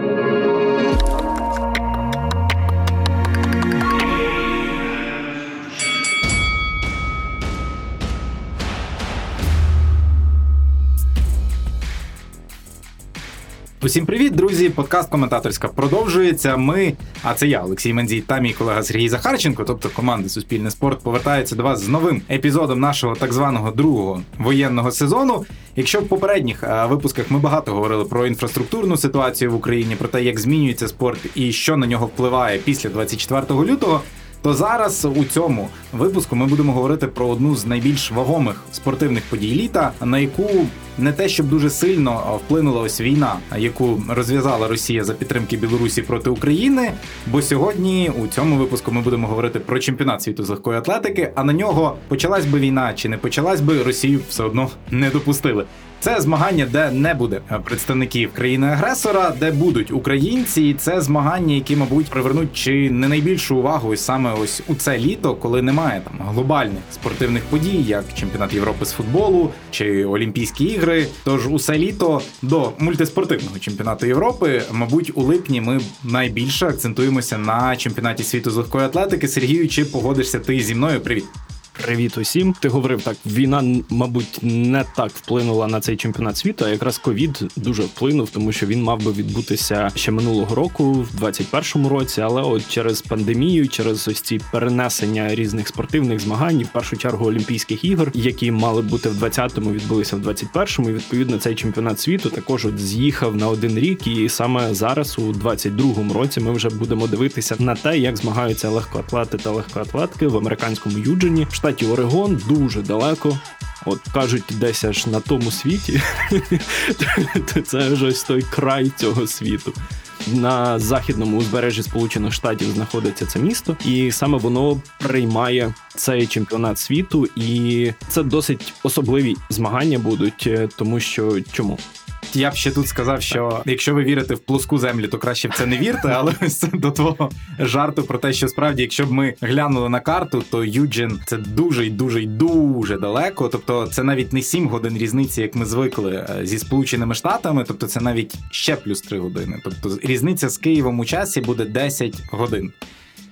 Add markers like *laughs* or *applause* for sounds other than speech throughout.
Thank you. Усім привіт, друзі! Подкаст коментаторська продовжується. Ми, а це я, Олексій Мензій та мій колега Сергій Захарченко, тобто команди Суспільне спорт, повертаються до вас з новим епізодом нашого так званого другого воєнного сезону. Якщо в попередніх е, випусках ми багато говорили про інфраструктурну ситуацію в Україні, про те, як змінюється спорт і що на нього впливає після 24 лютого. То зараз у цьому випуску ми будемо говорити про одну з найбільш вагомих спортивних подій літа, на яку не те, щоб дуже сильно вплинула ось війна, яку розв'язала Росія за підтримки Білорусі проти України. Бо сьогодні у цьому випуску ми будемо говорити про чемпіонат світу з легкої атлетики. А на нього почалась би війна чи не почалась би Росію все одно не допустили. Це змагання, де не буде представників країни-агресора, де будуть українці, і це змагання, які, мабуть, привернуть чи не найбільшу увагу ось саме ось у це літо, коли немає там глобальних спортивних подій, як чемпіонат Європи з футболу чи Олімпійські ігри. Тож усе літо до мультиспортивного чемпіонату Європи, мабуть, у липні ми найбільше акцентуємося на чемпіонаті світу з легкої атлетики. Сергію, чи погодишся ти зі мною? Привіт. Привіт усім. Ти говорив так: війна, мабуть, не так вплинула на цей чемпіонат світу. а Якраз ковід дуже вплинув, тому що він мав би відбутися ще минулого року, в 21-му році. Але от через пандемію, через ось ці перенесення різних спортивних змагань, в першу чергу Олімпійських ігор, які мали бути в 20-му, відбулися в 21-му. І відповідно цей чемпіонат світу також от з'їхав на один рік. І саме зараз, у 22-му році, ми вже будемо дивитися на те, як змагаються легкоатлети та легкоатлетки в американському юджені. В Орегон дуже далеко. От кажуть, десь аж на тому світі, *laughs* це вже ось той край цього світу. На західному узбережжі Сполучених Штатів знаходиться це місто, і саме воно приймає цей чемпіонат світу, і це досить особливі змагання будуть, е, тому що чому я б ще тут сказав, що якщо ви вірите в плоску землю, то краще в це не вірте. Але *laughs* ось до твого жарту про те, що справді, якщо б ми глянули на карту, то Юджин це дуже й дуже й дуже далеко. Тобто, це навіть не 7 годин різниці, як ми звикли е, зі сполученими штатами. Тобто, це навіть ще плюс 3 години. Тобто, різниця з Києвом у часі буде 10 годин.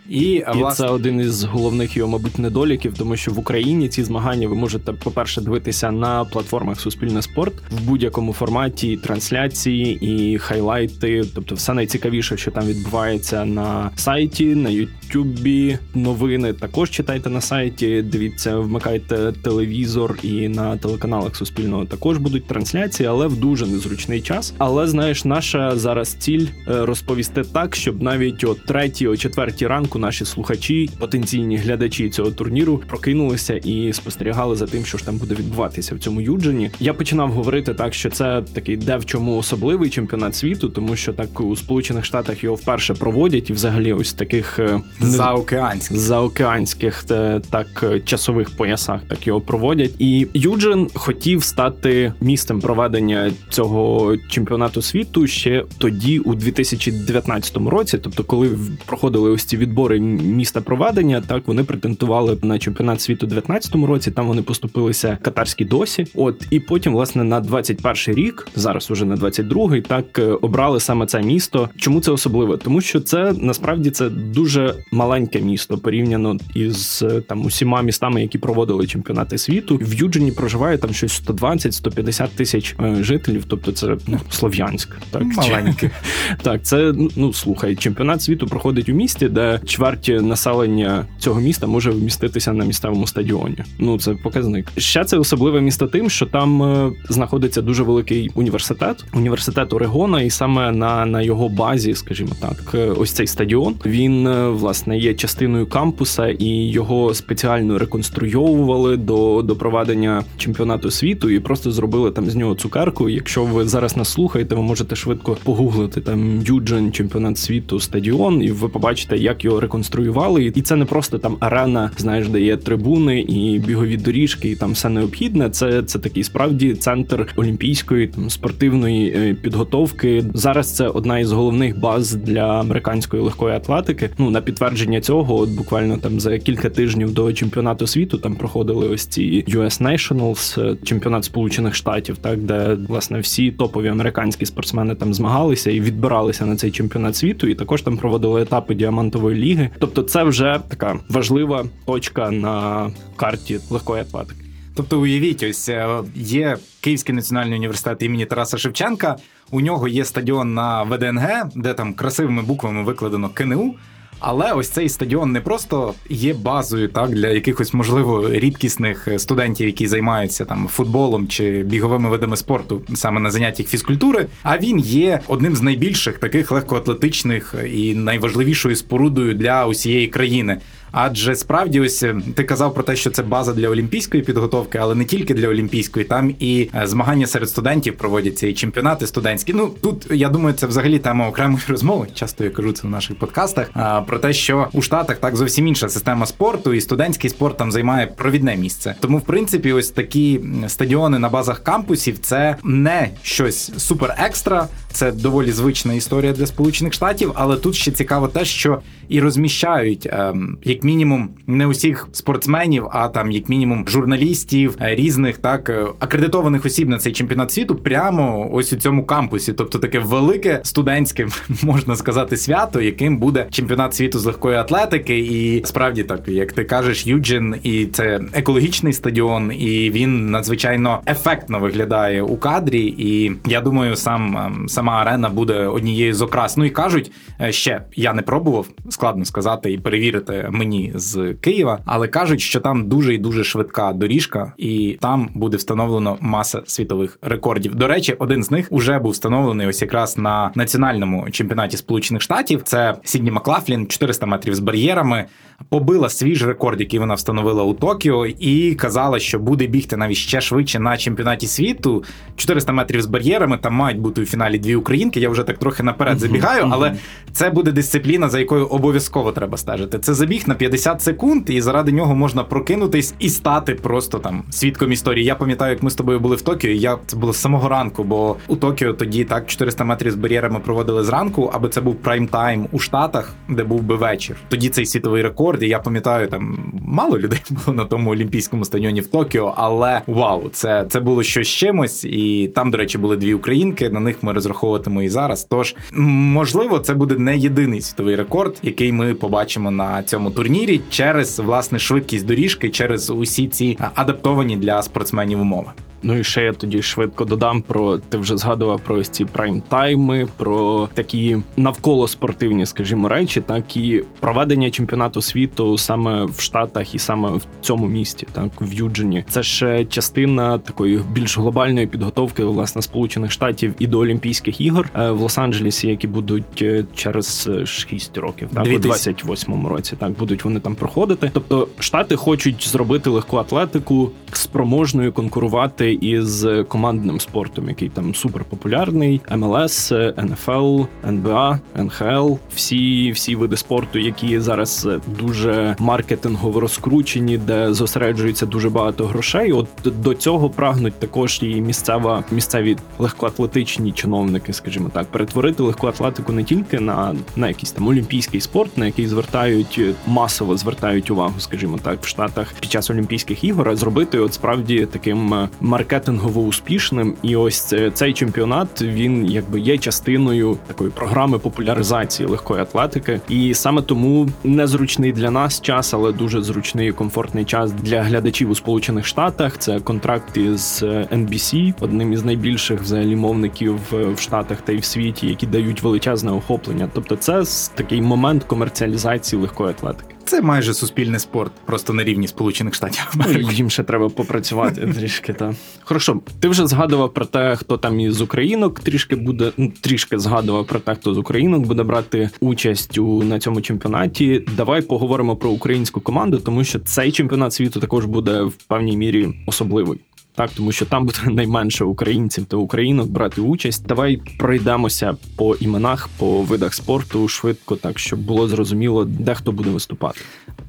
І, і власне... це один із головних його, мабуть, недоліків, тому що в Україні ці змагання ви можете, по-перше, дивитися на платформах Суспільне спорт в будь-якому форматі трансляції і хайлайти, тобто все найцікавіше, що там відбувається на сайті, на Ютубі. Новини також читайте на сайті. Дивіться, вмикайте телевізор і на телеканалах Суспільного також будуть трансляції, але в дуже незручний час. Але знаєш, наша зараз ціль е, розповісти так, щоб навіть о третій, о четвертій ранку ранку наші слухачі, потенційні глядачі цього турніру прокинулися і спостерігали за тим, що ж там буде відбуватися в цьому юджені. Я починав говорити так, що це такий де в чому особливий чемпіонат світу, тому що так у Сполучених Штатах його вперше проводять, і взагалі ось таких е, заокеанських заокеанських е, так часових поясах так його проводять. І Юджин хотів стати місцем проведення цього чемпіонату світу ще тоді, у 2019 році, тобто, коли проходили ось ці відбори збори міста проведення. Так вони претендували на чемпіонат світу у 19-му році. Там вони поступилися катарські досі. От і потім, власне, на 21-й рік, зараз уже на 22-й, так е, обрали саме це місто. Чому це особливо? Тому що це насправді це дуже маленьке місто порівняно із е, там усіма містами, які проводили чемпіонати світу. В Юджині проживає там щось 120-150 тисяч е, жителів. Тобто, це ну, Слов'янськ, так маленьке. *laughs* Так, це ну слухай, чемпіонат світу проходить у місті, де чверть населення цього міста може вміститися на місцевому стадіоні. Ну це показник. Ще це особливе місто тим, що там е, знаходиться дуже великий університет, університет Орегона, і саме на на його базі, скажімо так, е, ось цей стадіон. Він е, власне є частиною кампуса, і його спеціально реконструйовували до до проведення чемпіонату світу і просто зробили там з нього цукерку. Якщо ви зараз нас слухаєте, ви можете швидко погуглити там Юджин, чемпіонат світу, стадіон, і ви побачите, як його реконструювали, і це не просто там арена, знаєш, де є трибуни і бігові доріжки, і там все необхідне. Це це такий справді центр олімпійської там спортивної е, підготовки. Зараз це одна із головних баз для американської легкої атлетики. Ну на підтвердження цього, от буквально там за кілька тижнів до чемпіонату світу там проходили ось ці US Nationals, е, чемпіонат Сполучених Штатів, так де власне всі топові американські спортсмени там змагалися і відбиралися на цей чемпіонат світу, і також там проводили етапи діамантової ліги. Тобто, це вже така важлива точка на карті легкої атлетики. Тобто, уявіть, ось е, є Київський національний університет імені Тараса Шевченка. У нього є стадіон на ВДНГ, де там красивими буквами викладено КНУ. Але ось цей стадіон не просто є базою так для якихось можливо рідкісних студентів, які займаються там футболом чи біговими видами спорту, саме на заняттях фізкультури. А він є одним з найбільших таких легкоатлетичних і найважливішою спорудою для усієї країни. Адже справді, ось е, ти казав про те, що це база для олімпійської підготовки, але не тільки для олімпійської, там і е, змагання серед студентів проводяться, і чемпіонати студентські. Ну тут я думаю, це взагалі тема окремої *laughs* розмови. Часто я кажу це в наших подкастах. Про те, що у штатах так зовсім інша система спорту, і студентський спорт там займає провідне місце. Тому, в принципі, ось такі стадіони на базах кампусів це не щось супер екстра, це доволі звична історія для сполучених штатів. Але тут ще цікаво те, що і розміщають ем, як мінімум не усіх спортсменів, а там як мінімум журналістів е, різних так е, акредитованих осіб на цей чемпіонат світу прямо ось у цьому кампусі. Тобто таке велике студентське *laughs* можна сказати свято, яким буде чемпіонат світу з легкої атлетики. І справді так, як ти кажеш, Юджин, і це екологічний стадіон, і він надзвичайно ефектно виглядає у кадрі. І я думаю, сам ем, сама арена буде однією з окрас. Ну і кажуть е, ще я не пробував складно сказати і перевірити мені з Києва, але кажуть, що там дуже і дуже швидка доріжка, і там буде встановлено маса світових рекордів. До речі, один з них вже був встановлений ось якраз на національному чемпіонаті Сполучених Штатів. Це Сідні Маклафлін, 400 метрів з бар'єрами побила свій ж рекорд, який вона встановила у Токіо, і казала, що буде бігти навіть ще швидше на чемпіонаті світу. 400 метрів з бар'єрами. Там мають бути у фіналі дві українки. Я вже так трохи наперед забігаю, але це буде дисципліна, за якою обов'язково треба стежити. Це забіг на 50 секунд, і заради нього можна прокинутись і стати просто там свідком історії. Я пам'ятаю, як ми з тобою були в Токіо. і Я це було з самого ранку, бо у Токіо тоді так 400 метрів з бар'єрами проводили зранку, аби це був прайм-тайм у Штатах, де був би вечір. Тоді цей світовий рекорд рекорді. Я пам'ятаю, там мало людей *laughs* було на тому олімпійському стадіоні в Токіо, але вау, це це було щось чимось. І там, до речі, були дві українки. На них ми розраховуватимо і зараз. Тож можливо, це буде не єдиний світовий рекорд, який ми побачимо на цьому турнірі через власне швидкість доріжки, через усі ці адаптовані для спортсменів умови. Ну і ще я тоді швидко додам про ти вже згадував про ці прайм-тайми, про такі навколо спортивні, скажімо, речі, так і проведення чемпіонату світу саме в Штатах і саме в цьому місті, так в Юджині. Це ще частина такої більш глобальної підготовки власне сполучених штатів і до Олімпійських ігор е, в Лос-Анджелесі, які будуть е, через 6 років, так у 28-му році. Так будуть вони там проходити. Тобто штати хочуть зробити легку атлетику спроможною конкурувати із командним спортом, який там суперпопулярний. МЛС, НФЛ, НБА, НХЛ, всі всі види спорту, які зараз дуже маркетингово розкручені, де зосереджується дуже багато грошей. От до цього прагнуть також і місцева місцеві легкоатлетичні чиновники, скажімо так, перетворити легку атлетику не тільки на на якийсь там олімпійський спорт, на який звертають масово звертають увагу, скажімо так, в Штатах під час Олімпійських ігор, а зробити от справді таким маркетингово успішним. І ось цей чемпіонат він якби є частиною такої програми популяризації легкої атлетики, і саме тому незручний для нас час, але дуже зручний і комфортний час для глядачів у Сполучених Штатах. Це контракт із NBC, одним із найбільших взагалі мовників в Штатах та й в світі, які дають величезне охоплення. Тобто, це такий момент комерціалізації легкої атлетики. Це майже суспільний спорт, просто на рівні Сполучених Штатів. Ну, їм ще треба попрацювати *laughs* трішки. Та хорошо. Ти вже згадував про те, хто там із українок трішки буде ну, трішки згадував про те, хто з українок буде брати участь у на цьому чемпіонаті. Давай поговоримо про українську команду, тому що цей чемпіонат світу також буде в певній мірі особливий. Так тому що там буде *laughs* найменше українців та українок брати участь. Давай пройдемося по іменах, по видах спорту швидко, так щоб було зрозуміло, де хто буде виступати.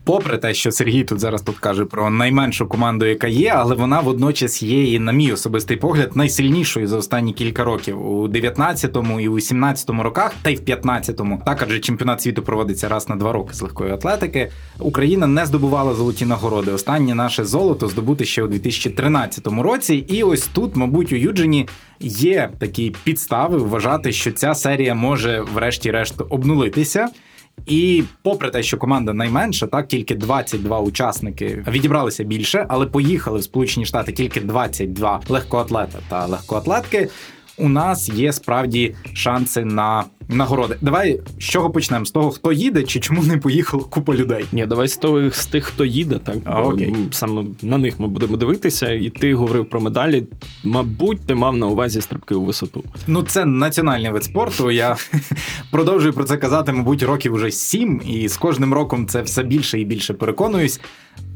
Попри те, що Сергій тут зараз тут каже про найменшу команду, яка є, але вона водночас є і, на мій особистий погляд, найсильнішою за останні кілька років у 19-му і у 17-му роках, та й в 15-му. Так, адже чемпіонат світу проводиться раз на два роки з легкої атлетики. Україна не здобувала золоті нагороди. Останнє наше золото здобути ще у 2013 році. І ось тут, мабуть, у Юджині є такі підстави вважати, що ця серія може, врешті-решт, обнулитися. І попри те, що команда найменша, так тільки 22 учасники відібралися більше, але поїхали в Сполучені Штати тільки 22 легкоатлета та легкоатлетки. У нас є справді шанси на нагороди. Давай з чого почнемо? З того, хто їде, чи чому не поїхало купа людей? Ні, давай з того з тих, хто їде, так а, окей. саме на них ми будемо дивитися. І ти говорив про медалі. Мабуть, ти мав на увазі стрибки у висоту. Ну, це національний вид спорту. Я *laughs* продовжую про це казати, мабуть, років уже сім, і з кожним роком це все більше і більше переконуюсь.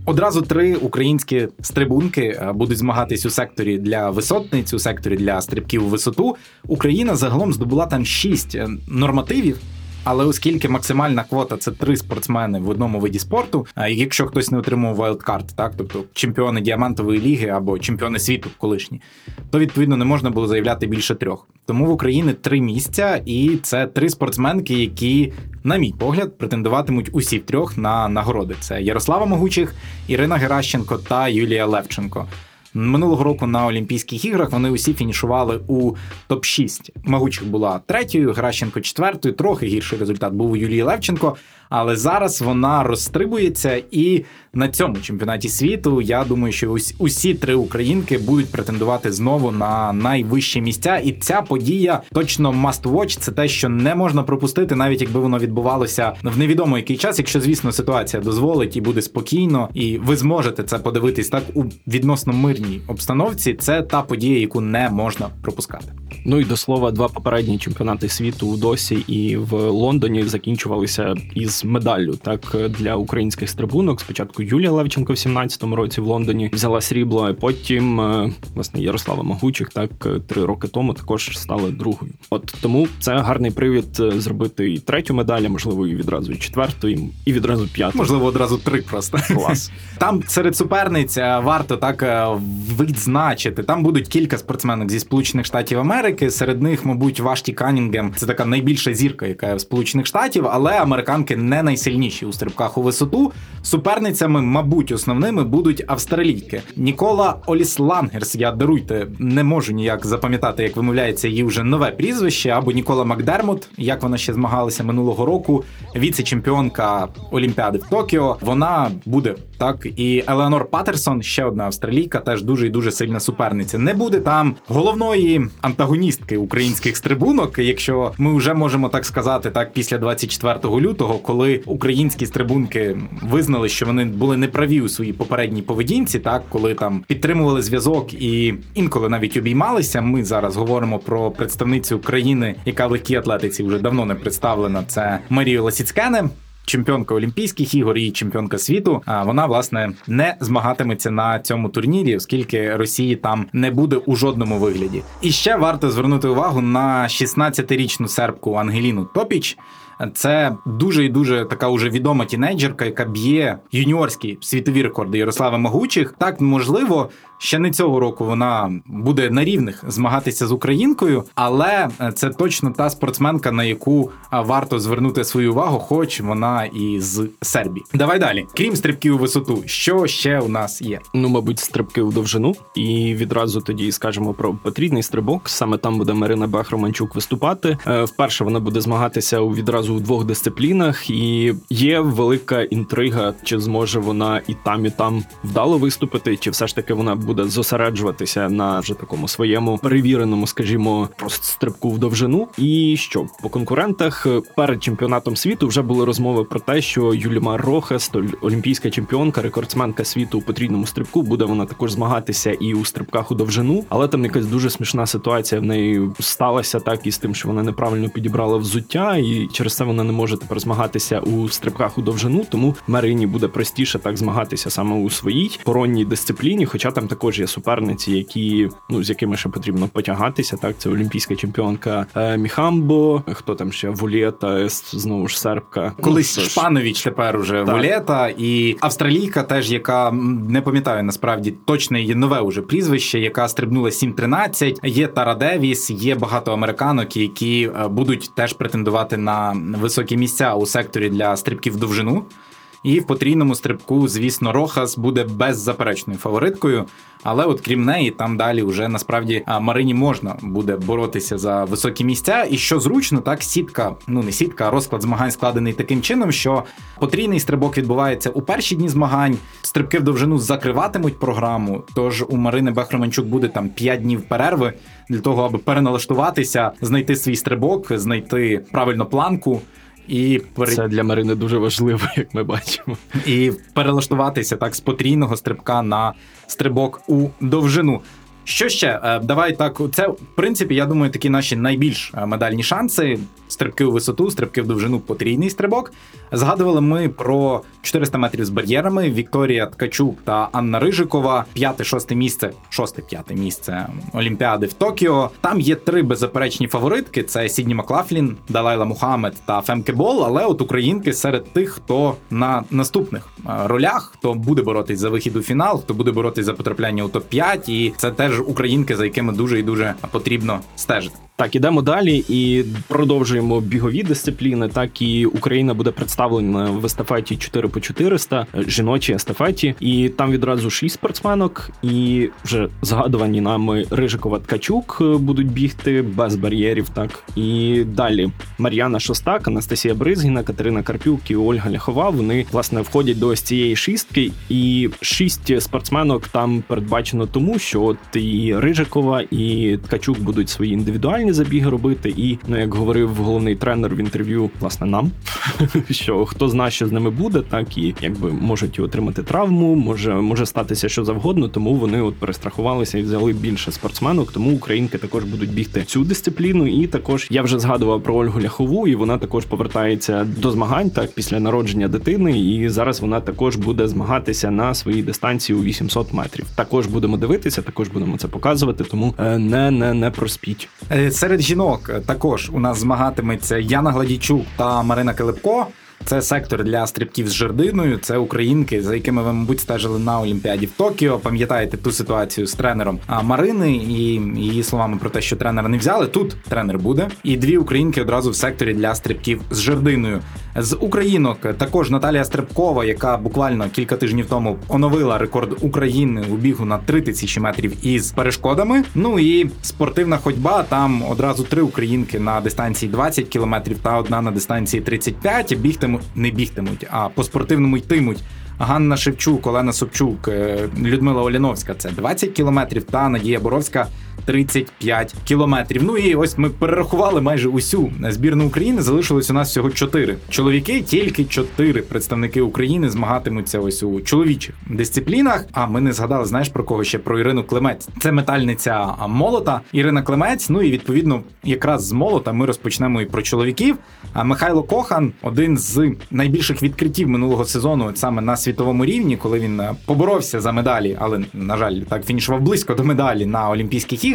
Одразу три українські стрибунки е, будуть змагатись у секторі для висотниць, у секторі для стрибків у висоту. Україна загалом здобула там шість е, нормативів. Але оскільки максимальна квота це три спортсмени в одному виді спорту, якщо хтось не отримав вайлдкарт, так тобто чемпіони діамантової ліги або чемпіони світу колишні, то відповідно не можна було заявляти більше трьох. Тому в Україні три місця, і це три спортсменки, які, на мій погляд, претендуватимуть усі трьох на нагороди. Це Ярослава Могучих, Ірина Геращенко та Юлія Левченко. Минулого року на Олімпійських іграх вони усі фінішували у топ-6. Магучих була третьою, Гращенко четвертою. Трохи гірший результат був у Юлії Левченко. Але зараз вона розстрибується, і на цьому чемпіонаті світу я думаю, що усі три українки будуть претендувати знову на найвищі місця. І ця подія точно must watch. Це те, що не можна пропустити, навіть якби воно відбувалося в невідомо який час, якщо звісно ситуація дозволить і буде спокійно, і ви зможете це подивитись так у відносно мирній обстановці. Це та подія, яку не можна пропускати. Ну і до слова, два попередні чемпіонати світу у досі і в Лондоні закінчувалися із медаллю так для українських стрибунок. Спочатку Юлія Левченко в 17-му році в Лондоні взяла срібло, а потім е, власне Ярослава Магучих так три роки тому також стала другою. От тому це гарний привід е, зробити і третю медаль, а можливо, і відразу і четверту, і відразу п'яту. Можливо, одразу три просто клас. *laughs* Там серед суперниць е, варто так відзначити. Там будуть кілька спортсменок зі Сполучених Штатів Америки. Серед них, мабуть, Вашті Канінгем. Це така найбільша зірка, яка є в Сполучених Штатів, але американки не найсильніші у стрибках у висоту. Суперницями, мабуть, основними будуть австралійки. Нікола Оліслангерс. Я даруйте, не можу ніяк запам'ятати, як вимовляється її вже нове прізвище, або Нікола Макдермот, як вона ще змагалася минулого року. Віце-чемпіонка Олімпіади в Токіо. Вона буде так. І Елеонор Патерсон, ще одна австралійка, теж дуже і дуже сильна суперниця. Не буде там головної антагоністки українських стрибунок, якщо ми вже можемо так сказати, так після 24 лютого, коли українські стрибунки визнали, що вони були неправі у своїй попередній поведінці, так коли там підтримували зв'язок і інколи навіть обіймалися. Ми зараз говоримо про представницю країни, яка в легкій атлетиці вже давно не представлена. Це Марію Ласіцкене чемпіонка Олімпійських ігор і чемпіонка світу. А вона власне не змагатиметься на цьому турнірі, оскільки Росії там не буде у жодному вигляді. І ще варто звернути увагу на 16-річну сербку Ангеліну Топіч. Це дуже і дуже така уже відома тінейджерка, яка б'є юніорські світові рекорди Ярослава Могучих. Так можливо, ще не цього року вона буде на рівних змагатися з українкою, але це точно та спортсменка, на яку варто звернути свою увагу, хоч вона і з Сербії. Давай далі. Крім стрибків у висоту, що ще у нас є? Ну, мабуть, стрибки у довжину, і відразу тоді скажемо про потрібний стрибок. Саме там буде Марина Бахроманчук виступати. Е, вперше вона буде змагатися у відразу у двох дисциплінах, і є велика інтрига, чи зможе вона і там, і там вдало виступити, чи все ж таки вона буде зосереджуватися на вже такому своєму перевіреному, скажімо, просто стрибку в довжину. І що по конкурентах перед чемпіонатом світу вже були розмови про те, що Юлімар Рохас, олімпійська чемпіонка, рекордсменка світу у потрійному стрибку, буде вона також змагатися і у стрибках у довжину, але там якась дуже смішна ситуація в неї сталася так із тим, що вона неправильно підібрала взуття, і через все вона не може тепер змагатися у стрибках у довжину, тому Марині буде простіше так змагатися саме у своїй коронній дисципліні. Хоча там також є суперниці, які ну з якими ще потрібно потягатися. Так, це олімпійська чемпіонка е, Міхамбо, хто там ще Вулєта, знову ж сербка. Колись ну, Шпанович тепер уже так. Вулєта і австралійка, теж яка не пам'ятаю насправді точне її нове уже прізвище, яка стрибнула 7-13. Є Тара Девіс, є багато американок, які е, будуть теж претендувати на високі місця у секторі для стрибків довжину. І в потрійному стрибку, звісно, Рохас буде беззаперечною фавориткою. Але от крім неї, там далі вже насправді Марині можна буде боротися за високі місця. І що зручно, так сітка, ну не сітка, а розклад змагань складений таким чином, що потрійний стрибок відбувається у перші дні змагань. Стрибки в довжину закриватимуть програму. Тож у Марини Бехроманчук буде там 5 днів перерви для того, аби переналаштуватися, знайти свій стрибок, знайти правильно планку. І Це для Марини дуже важливо, як ми бачимо. І перелаштуватися так з потрійного стрибка на стрибок у довжину. Що ще? Е, давай так. Це в принципі, я думаю, такі наші найбільш е, медальні шанси. Стрибки у висоту, стрибки в довжину, потрійний стрибок. Згадували ми про 400 метрів з бар'єрами. Вікторія Ткачук та Анна Рижикова. П'яте-шосте місце, шосте-п'яте місце Олімпіади в Токіо. Там є три беззаперечні фаворитки: це Сідні Маклафлін, Далайла Мухаммед та Фемке Бол. Але от українки серед тих, хто на наступних е, ролях, хто буде боротись за вихід у фінал, хто буде боротись за потрапляння у топ 5 і це теж українки, за якими дуже і дуже потрібно стежити. Так, ідемо далі і продовжуємо бігові дисципліни. Так і Україна буде представлена в естафеті 4 по 400, жіночій естафеті, і там відразу шість спортсменок, і вже згадувані нами Рижикова Ткачук будуть бігти без бар'єрів. Так і далі Мар'яна Шостак, Анастасія Бризгіна, Катерина Карпюк і Ольга Ляхова. Вони власне входять до ось цієї шістки, і шість спортсменок там передбачено тому, що от і Рижикова, і Ткачук будуть свої індивідуальні забіги робити. І ну як говорив головний тренер в інтерв'ю, власне, нам *laughs* що хто знає, що з ними буде, так і якби можуть отримати травму, може може статися що завгодно. Тому вони от перестрахувалися і взяли більше спортсменок. Тому українки також будуть бігти цю дисципліну. І також я вже згадував про Ольгу Ляхову, і вона також повертається до змагань так після народження дитини. І зараз вона також буде змагатися на своїй дистанції у 800 метрів. Також будемо дивитися, також будемо це показувати. Тому е, не не не проспіть. Е, Серед жінок також у нас змагатиметься Яна Гладійчук та Марина Килипко. Це сектор для стрибків з жердиною. Це українки, за якими ви, мабуть, стежили на Олімпіаді в Токіо. Пам'ятаєте ту ситуацію з тренером Марини і її словами про те, що тренера не взяли. Тут тренер буде. І дві українки одразу в секторі для стрибків з жердиною. З українок також Наталія Стрибкова, яка буквально кілька тижнів тому оновила рекорд України у бігу на 3 тисячі метрів із перешкодами. Ну і спортивна ходьба. Там одразу три українки на дистанції 20 кілометрів та одна на дистанції 35. Бігтимуть не бігтимуть, а по спортивному йтимуть. Ганна Шевчук, Олена Собчук, е, Людмила Оляновська це 20 кілометрів, та Надія Боровська 35 кілометрів. Ну і ось ми перерахували майже усю збірну України. Залишилось у нас всього 4 чоловіки, тільки 4 представники України змагатимуться ось у чоловічих дисциплінах. А ми не згадали, знаєш про кого ще про Ірину Клемець. Це метальниця молота. Ірина Клемець. Ну і відповідно, якраз з молота ми розпочнемо і про чоловіків. А Михайло Кохан один з найбільших відкриттів минулого сезону, саме на світовому рівні, коли він е, поборовся за медалі, але на жаль, так фінішував близько до медалі на Олімпійських іграх.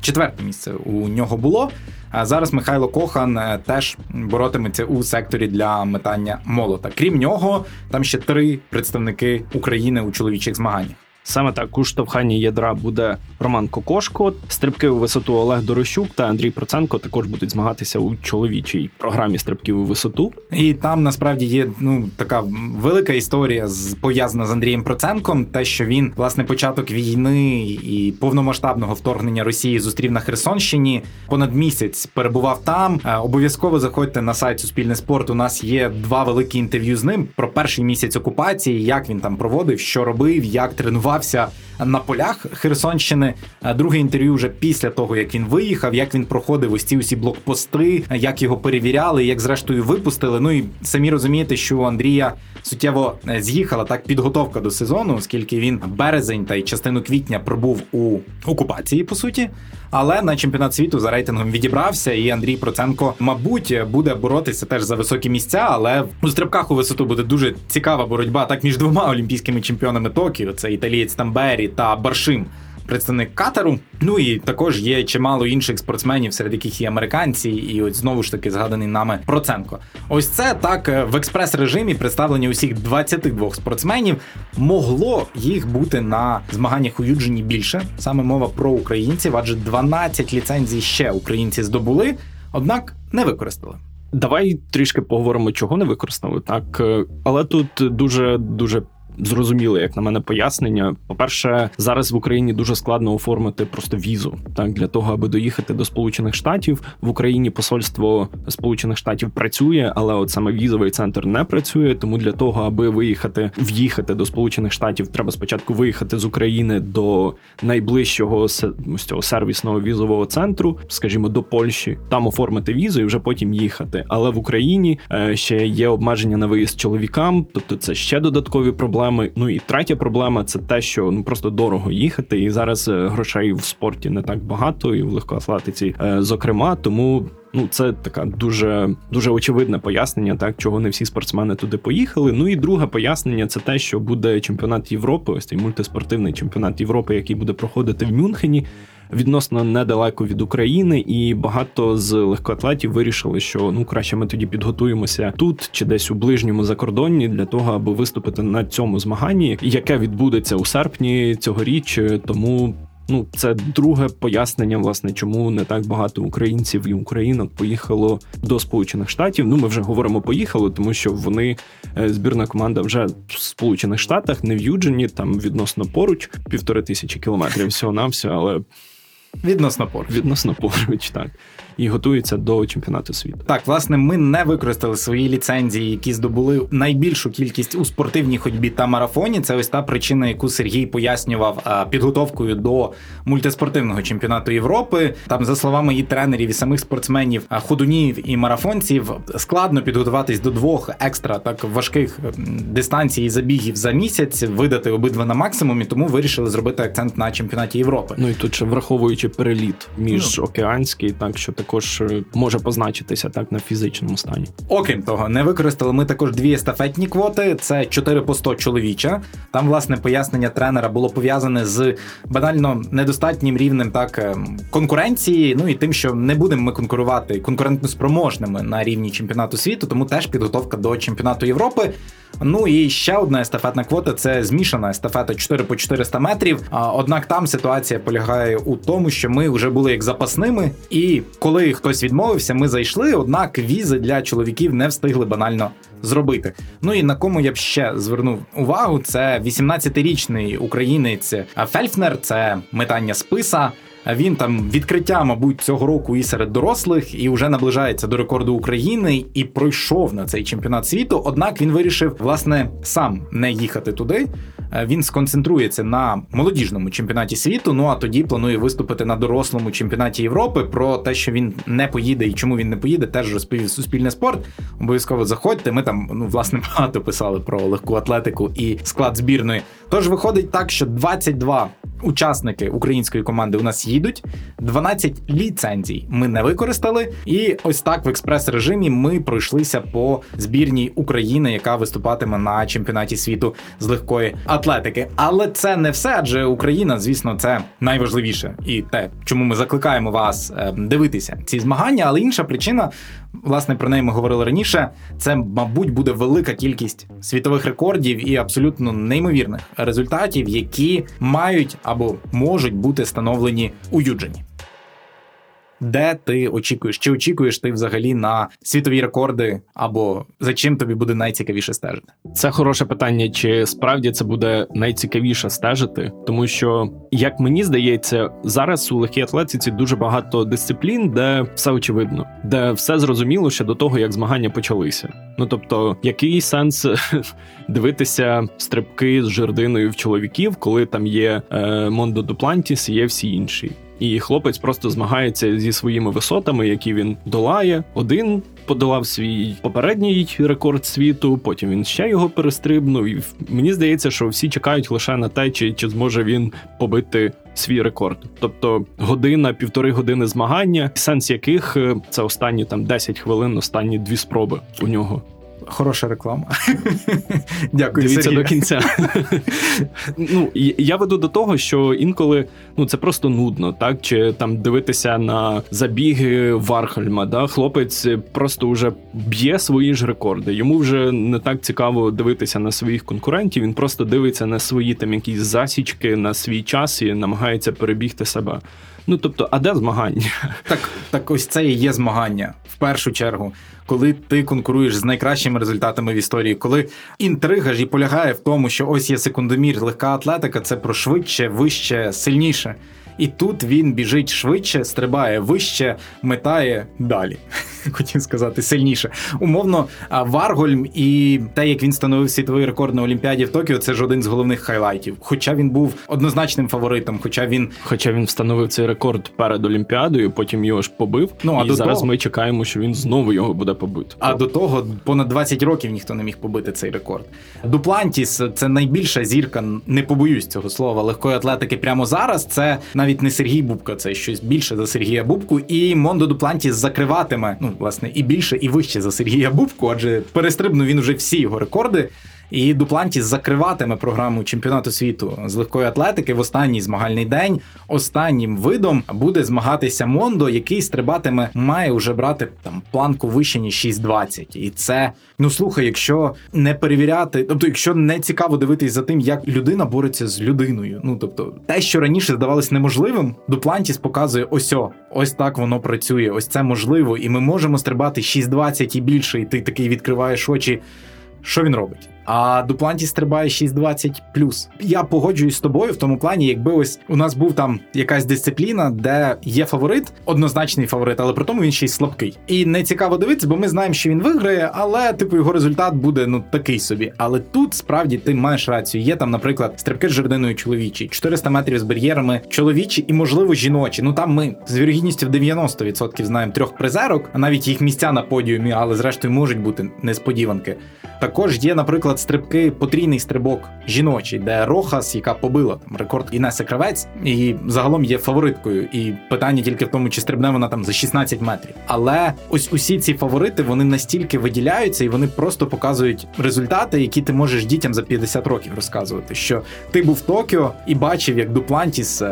Четверте місце у нього було. А зараз Михайло Кохан е, теж боротиметься у секторі для метання молота. Крім нього, там ще три представники України у чоловічих змаганнях. Саме так у штовханні ядра буде Роман Кокошко, стрибки у висоту Олег Дорощук та Андрій Проценко також будуть змагатися у чоловічій програмі стрибків у висоту. І там насправді є ну така велика історія з пов'язана з Андрієм Проценком. Те, що він власне початок війни і повномасштабного вторгнення Росії зустрів на Херсонщині. Понад місяць перебував там. Е, обов'язково заходьте на сайт Суспільне спорт. У нас є два великі інтерв'ю з ним про перший місяць окупації, як він там проводив, що робив, як тренував готувався на полях Херсонщини. Друге інтерв'ю вже після того, як він виїхав, як він проходив ось ці усі блокпости, як його перевіряли, як зрештою випустили. Ну і самі розумієте, що у Андрія суттєво з'їхала так підготовка до сезону, оскільки він березень та й частину квітня пробув у окупації, по суті. Але на чемпіонат світу за рейтингом відібрався, і Андрій Проценко, мабуть, буде боротися теж за високі місця. Але у стрибках у висоту буде дуже цікава боротьба так між двома олімпійськими чемпіонами Токіо. Це італієць Тамбері та Баршим представник катеру. Ну і також є чимало інших спортсменів, серед яких є американці, і от знову ж таки згаданий нами Проценко. Ось це так е, в експрес-режимі представлення усіх 22 спортсменів. Могло їх бути на змаганнях у Юджині більше. Саме мова про українців, адже 12 ліцензій ще українці здобули, однак не використали. Давай трішки поговоримо, чого не використали, так е, але тут дуже дуже зрозуміле, як на мене, пояснення. По-перше, зараз в Україні дуже складно оформити просто візу. Так для того, аби доїхати до Сполучених Штатів в Україні посольство Сполучених Штатів працює, але от саме візовий центр не працює. Тому для того, аби виїхати, в'їхати до Сполучених Штатів, треба спочатку виїхати з України до найближчого цього сервісного візового центру, скажімо, до Польщі, там оформити візу і вже потім їхати. Але в Україні е, ще є обмеження на виїзд чоловікам, тобто це ще додаткові проблеми проблеми. Ну і третя проблема це те, що ну просто дорого їхати, і зараз е, грошей в спорті не так багато, і в легкоатлетиці, е, зокрема, тому. Ну, це така дуже дуже очевидне пояснення, так чого не всі спортсмени туди поїхали. Ну і друге пояснення це те, що буде чемпіонат Європи, ось цей мультиспортивний чемпіонат Європи, який буде проходити в Мюнхені відносно недалеко від України, і багато з легкоатлетів вирішили, що ну краще ми тоді підготуємося тут чи десь у ближньому закордонні для того, аби виступити на цьому змаганні, яке відбудеться у серпні цьогоріч. Тому Ну, це друге пояснення, власне, чому не так багато українців і українок поїхало до Сполучених Штатів. Ну, ми вже говоримо поїхали, тому що вони е, збірна команда вже в Сполучених Штатах, не в Юджені, там відносно поруч, півтори тисячі кілометрів всього на все, але відносно поруч. Відносно поруч, так і готуються до чемпіонату світу. Так, власне, ми не використали свої ліцензії, які здобули найбільшу кількість у спортивній ходьбі та марафоні. Це ось та причина, яку Сергій пояснював підготовкою до мультиспортивного чемпіонату Європи. Там, за словами і тренерів, і самих спортсменів, ходунів і марафонців, складно підготуватись до двох екстра так важких дистанцій і забігів за місяць, видати обидва на максимумі, тому вирішили зробити акцент на чемпіонаті Європи. Ну і тут ще враховуючи переліт між ну. океанський, так що також е, може позначитися так на фізичному стані. Окрім того, не використали ми також дві естафетні квоти. Це 4 по 100 чоловіча. Там, власне, пояснення тренера було пов'язане з банально недостатнім рівнем так е, конкуренції. Ну і тим, що не будемо ми конкурувати конкурентно спроможними на рівні чемпіонату світу, тому теж підготовка до чемпіонату Європи. Ну і ще одна естафетна квота це змішана естафета 4 по 400 метрів. Однак там ситуація полягає у тому, що ми вже були як запасними, і коли хтось відмовився, ми зайшли. Однак візи для чоловіків не встигли банально зробити. Ну і на кому я б ще звернув увагу, це 18-річний українець Фельфнер, це метання списа. Він там відкриття, мабуть, цього року і серед дорослих, і вже наближається до рекорду України і пройшов на цей чемпіонат світу. Однак він вирішив власне сам не їхати туди. Е, він сконцентрується на молодіжному чемпіонаті світу. Ну а тоді планує виступити на дорослому чемпіонаті Європи. Про те, що він не поїде і чому він не поїде, теж розповів суспільний спорт. Обов'язково заходьте. Ми там ну власне *laughs* багато писали про легку атлетику і склад збірної. Тож виходить так, що 22 учасники української команди у нас їдуть, 12 ліцензій ми не використали. І ось так в експрес-режимі ми пройшлися по збірній України, яка виступатиме на чемпіонаті світу з легкої атлетики. Але це не все, адже Україна, звісно, це найважливіше і те, чому ми закликаємо вас е, дивитися ці змагання. Але інша причина, власне, про неї ми говорили раніше. Це, мабуть, буде велика кількість світових рекордів і абсолютно неймовірних результатів, які мають або можуть бути встановлені у Юджені. Де ти очікуєш? Чи очікуєш ти взагалі на світові рекорди, або за чим тобі буде найцікавіше стежити? Це хороше питання. Чи справді це буде найцікавіше стежити? Тому що, як мені здається, зараз у легкій атлетиці дуже багато дисциплін, де все очевидно, де все зрозуміло ще до того, як змагання почалися. Ну тобто, який сенс *laughs* дивитися стрибки з жердиною в чоловіків, коли там є е, Мондо Дуплантіс, є всі інші. І хлопець просто змагається зі своїми висотами, які він долає. Один подолав свій попередній рекорд світу, потім він ще його перестрибнув. І мені здається, що всі чекають лише на те, чи, чи зможе він побити свій рекорд. Тобто година, півтори години змагання, сенс яких е, це останні там 10 хвилин, останні дві спроби у нього. Хороша реклама. *laughs* Дякую. Дивіться Сергій. до кінця. *laughs* ну, я веду до того, що інколи ну, це просто нудно, так? Чи там дивитися на забіги Вархольма, да? хлопець просто вже б'є свої ж рекорди. Йому вже не так цікаво дивитися на своїх конкурентів, він просто дивиться на свої там якісь засічки, на свій час і намагається перебігти себе. Ну тобто, а де змагання? *laughs* Так, так ось це і є змагання в першу чергу, коли ти конкуруєш з найкращими результатами в історії, коли інтрига ж і полягає в тому, що ось є секундомір, легка атлетика це про швидше, вище, сильніше. І тут він біжить швидше, стрибає вище, метає далі. *laughs* Хотів сказати сильніше. Умовно, Варгольм і те, як він становив світовий рекорд на Олімпіаді в Токіо, це ж один з головних хайлайтів. Хоча він був однозначним фаворитом, хоча він Хоча він встановив цей рекорд перед Олімпіадою, потім його ж побив. Ну, а і до зараз того- ми чекаємо, що він знову його буде побити. А до того понад 20 років ніхто не міг побити цей рекорд. Дуплантіс це найбільша зірка, не побоюсь цього слова, легкої атлетики прямо зараз. Це навіть не Сергій Бубка, це щось більше за Сергія Бубку. І Мондо Дуплантіс закриватиме, ну власне, і більше, і вище за Сергія Бубку, адже перестрибнув він вже всі його рекорди. І Дуплантіс закриватиме програму чемпіонату світу з легкої атлетики в останній змагальний день. Останнім видом буде змагатися Мондо, який стрибатиме, має вже брати там планку вище ніж 6,20. І це ну слухай, якщо не перевіряти, тобто, якщо не цікаво дивитись за тим, як людина бореться з людиною. Ну тобто, те, що раніше здавалось неможливим, Дуплантіс показує ось ось так воно працює, ось це можливо, і ми можемо стрибати 6,20 і більше, і ти такий відкриваєш очі. Що він робить? А Дупланті стрибає 6,20 Я погоджуюсь з тобою в тому плані, якби ось у нас був там якась дисципліна, де є фаворит, однозначний фаворит, але при тому він ще й слабкий. І не цікаво дивитися, бо ми знаємо, що він виграє, але типу його результат буде ну такий собі. Але тут справді ти маєш рацію. Є там, наприклад, стрибки з жердиною чоловічі, 400 метрів з бар'єрами чоловічі і, можливо, жіночі. Ну там ми з вірогідністю в 90% знаємо трьох призерок, а навіть їх місця на подіумі, але зрештою можуть бути несподіванки. Також є, наприклад, стрибки, потрійний стрибок жіночий, де Рохас, яка побила там рекорд Інеси Кравець, і загалом є фавориткою. І питання тільки в тому, чи стрибне вона там за 16 метрів. Але ось усі ці фаворити вони настільки виділяються, і вони просто показують результати, які ти можеш дітям за 50 років розказувати. Що ти був в Токіо і бачив, як Дуплантіс.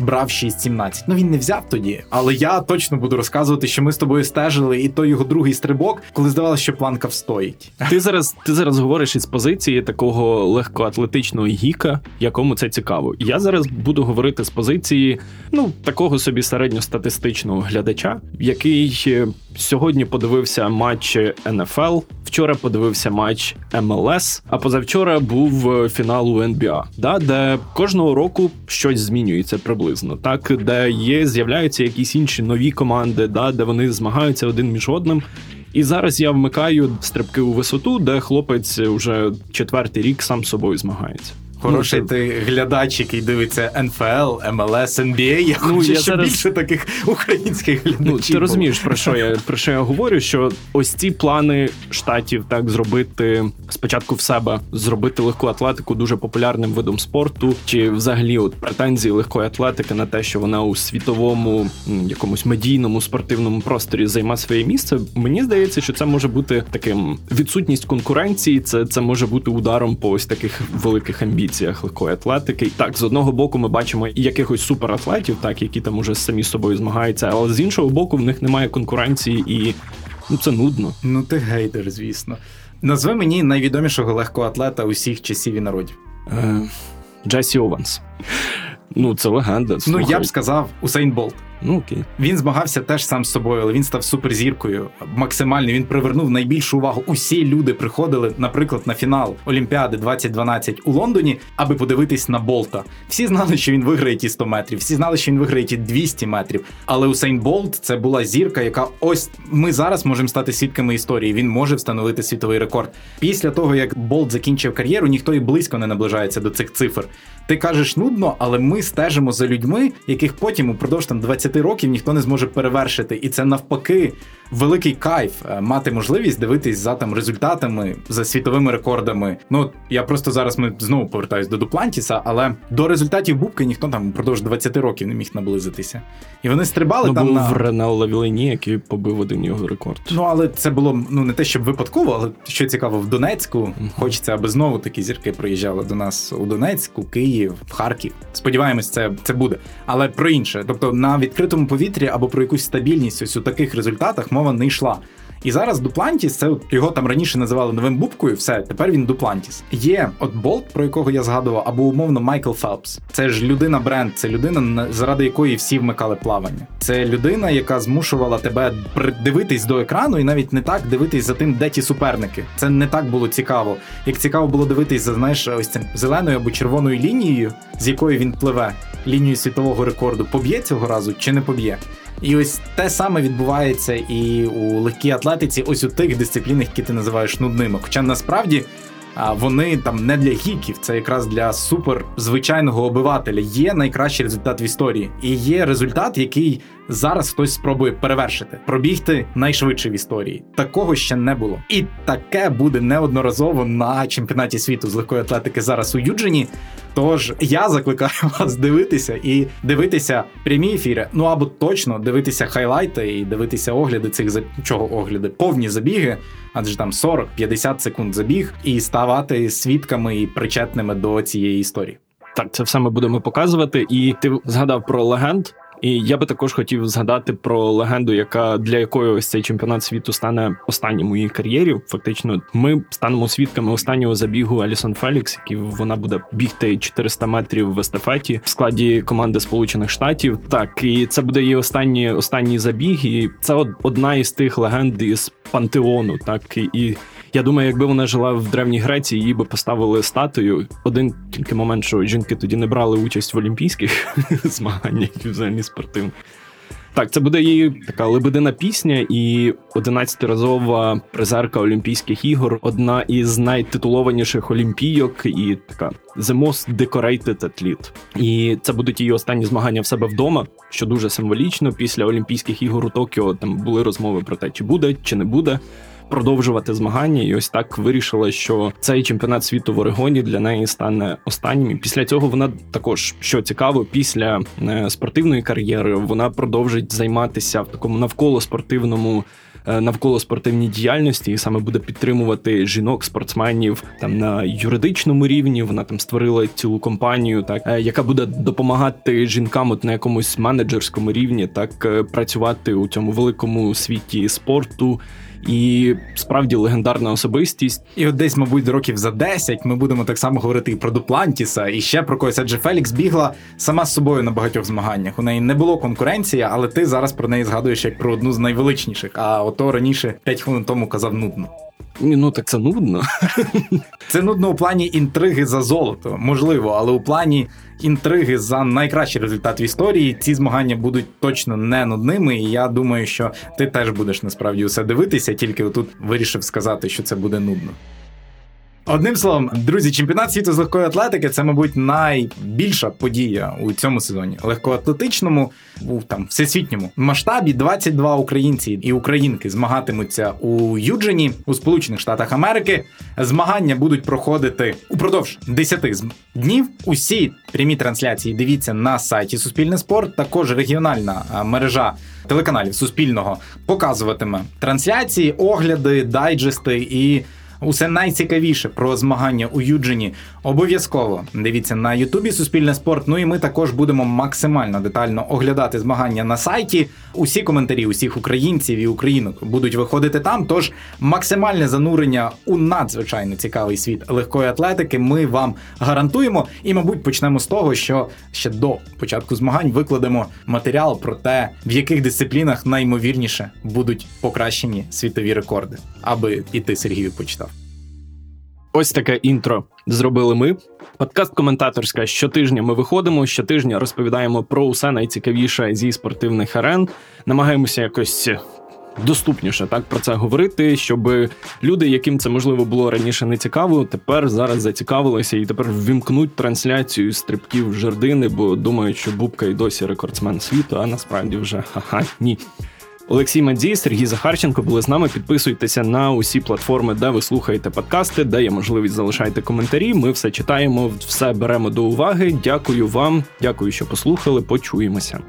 Брав 6-17. Ну він не взяв тоді, але я точно буду розказувати, що ми з тобою стежили, і той його другий стрибок, коли здавалося, що планка встоїть. Ти зараз ти зараз говориш із позиції такого легкоатлетичного гіка, якому це цікаво. Я зараз буду говорити з позиції ну такого собі середньостатистичного глядача, який е, сьогодні подивився матч НФЛ, вчора подивився матч МЛС, а позавчора був е, фінал у НБА, да, де кожного року щось змінюється приблизно, так де є, з'являються якісь інші нові команди, да, де вони змагаються один між одним. І зараз я вмикаю стрибки у висоту, де хлопець вже четвертий рік сам собою змагається. Хороший Ну, ти глядач, який дивиться НФЛ, МЛС, НБА. Я Ну, хочу, я щоб зараз- більше таких українських глядачів. Ну, ти розумієш, про що я про що я говорю? Що ось ці плани штатів так зробити спочатку в себе, зробити легку атлетику дуже популярним видом спорту, чи взагалі от претензії легкої атлетики на те, що вона у світовому якомусь медійному спортивному просторі займе своє місце. Мені здається, що це може бути таким відсутність конкуренції. Це, це може бути ударом по ось таких великих амбіціях легкої атлетики. Так, з одного боку, ми бачимо якихось суператлетів, так які там уже самі з собою змагаються, але з іншого боку, в них немає конкуренції і ну це нудно. Ну ти гейдер, звісно. Назви мені найвідомішого легкоатлета усіх часів і народів. Е, Джесі Ованс. Ну, це легенда. Ну я б сказав Усейн Болт. Ну окей. Він змагався теж сам з собою, але він став суперзіркою. Максимально він привернув найбільшу увагу. Усі люди приходили, наприклад, на фінал Олімпіади 2012 у Лондоні, аби подивитись на Болта. Всі знали, що він виграє ті 100 метрів, всі знали, що він виграє ті 200 метрів. Але Усейн Болт це була зірка, яка ось ми зараз можемо стати свідками історії. Він може встановити світовий рекорд. Після того як Болт закінчив кар'єру, ніхто і близько не наближається до цих цифр. Ти кажеш нудно, але ми стежимо за людьми, яких потім упродовж там 20 років ніхто не зможе перевершити. І це навпаки великий кайф е, мати можливість дивитись за там результатами, за світовими рекордами. Ну я просто зараз ми знову повертаюсь до Дуплантіса, але до результатів Бубки ніхто там впродовж 20 років не міг наблизитися. І вони стрибали ну, там був на Ренал Лавілені, який побив один його рекорд. Ну але це було ну не те, щоб випадково, але що цікаво, в Донецьку mm-hmm. хочеться, аби знову такі зірки приїжджали до нас у Донецьку, Київ, в Харків. Сподіваємось, це це буде. Але про інше, тобто на відкритому повітрі або про якусь стабільність ось у таких результатах мова не йшла. І зараз Дуплантіс, це його там раніше називали новим бубкою. Все, тепер він Дуплантіс. Є от Болт, про якого я згадував, або умовно Майкл Фелпс. Це ж людина бренд, це людина, заради якої всі вмикали плавання. Це людина, яка змушувала тебе придивитись до екрану, і навіть не так дивитись за тим, де ті суперники. Це не так було цікаво. Як цікаво було дивитись за знаєш, ось цим зеленою або червоною лінією, з якої він пливе, лінією світового рекорду, поб'є цього разу чи не поб'є. І ось те саме відбувається і у легкій атлетиці, ось у тих дисциплінах, які ти називаєш нудними. Хоча насправді вони там не для гіків, це якраз для супер звичайного обивателя. Є найкращий результат в історії, і є результат, який зараз хтось спробує перевершити, пробігти найшвидше в історії. Такого ще не було, і таке буде неодноразово на чемпіонаті світу з легкої атлетики зараз у Юджині. Тож я закликаю *laughs* вас дивитися і дивитися прямі ефіри. Ну або точно дивитися хайлайти і дивитися огляди цих за чого огляди, повні забіги, адже там 40-50 секунд забіг, і ставати свідками і причетними до цієї історії. Так, це все ми будемо показувати. І ти згадав про легенд. І я би також хотів згадати про легенду, яка для якої ось цей чемпіонат світу стане останнім у її кар'єрі. Фактично, ми станемо свідками останнього забігу Алісон Фелікс, який вона буде бігти 400 метрів в естафеті в складі команди Сполучених Штатів. Так і це буде її останній останній забіг, і це одна із тих легенд із пантеону. Так і я думаю, якби вона жила в древній Греції, її би поставили статую. Один тільки момент, що жінки тоді не брали участь в олімпійських *laughs* змаганнях і взагалі спортивних. Так, це буде її така лебедина пісня і 11-разова призерка Олімпійських ігор, одна із найтитулованіших олімпійок, і така the most decorated athlete. І це будуть її останні змагання в себе вдома, що дуже символічно. Після Олімпійських ігор у Токіо там були розмови про те, чи буде, чи не буде продовжувати змагання, і ось так вирішила, що цей чемпіонат світу в Орегоні для неї стане останнім. Після цього вона також що цікаво, після е, спортивної кар'єри вона продовжить займатися в такому навколо спортивному. Е, навколо спортивній діяльності і саме буде підтримувати жінок, спортсменів там на юридичному рівні. Вона там створила цілу компанію, так е, яка буде допомагати жінкам от на якомусь менеджерському рівні, так працювати у цьому великому світі спорту і справді легендарна особистість. І от десь, мабуть, років за 10 ми будемо так само говорити і про Дуплантіса, і ще про когось. Адже Фелікс бігла сама з собою на багатьох змаганнях. У неї не було конкуренції, але ти зараз про неї згадуєш як про одну з найвеличніших. А ото раніше 5 хвилин тому казав нудно. Ну так це нудно. Це нудно у плані інтриги за золото, можливо, але у плані інтриги за найкращий результат в історії ці змагання будуть точно не нудними. І я думаю, що ти теж будеш насправді усе дивитися, тільки отут вирішив сказати, що це буде нудно. Одним словом, друзі, чемпіонат світу з легкої атлетики це, мабуть, найбільша подія у цьому сезоні. Легкоатлетичному, у там всесвітньому масштабі 22 українці і українки змагатимуться у Юджині у Сполучених Штатах Америки. Змагання будуть проходити упродовж 10 днів. Усі прямі трансляції дивіться на сайті Суспільне спорт. Також регіональна мережа. Телеканалів Суспільного показуватиме трансляції, огляди, дайджести і усе найцікавіше про змагання у Юджині, обов'язково дивіться на Ютубі Суспільне спорт. Ну і ми також будемо максимально детально оглядати змагання на сайті. Усі коментарі усіх українців і українок будуть виходити там. Тож максимальне занурення у надзвичайно цікавий світ легкої атлетики. Ми вам гарантуємо. І, мабуть, почнемо з того, що ще до початку змагань викладемо матеріал про те, в яких дисциплінах наймовірніше будуть покращені світові рекорди, аби і ти Сергію почитав. Ось таке інтро зробили ми. Подкаст коментаторська щотижня ми виходимо. Щотижня розповідаємо про усе найцікавіше зі спортивних арен. Намагаємося якось доступніше так про це говорити, щоб люди, яким це можливо було раніше не цікаво, тепер зараз зацікавилися і тепер ввімкнуть трансляцію стрибків жердини, бо думають, що Бубка і досі рекордсмен світу, а насправді вже ха-ха, ні. Олексій Мадзій, Сергій Захарченко були з нами. Підписуйтеся на усі платформи, де ви слухаєте подкасти, де є можливість залишайте коментарі. Ми все читаємо, все беремо до уваги. Дякую вам, дякую, що послухали. Почуємося.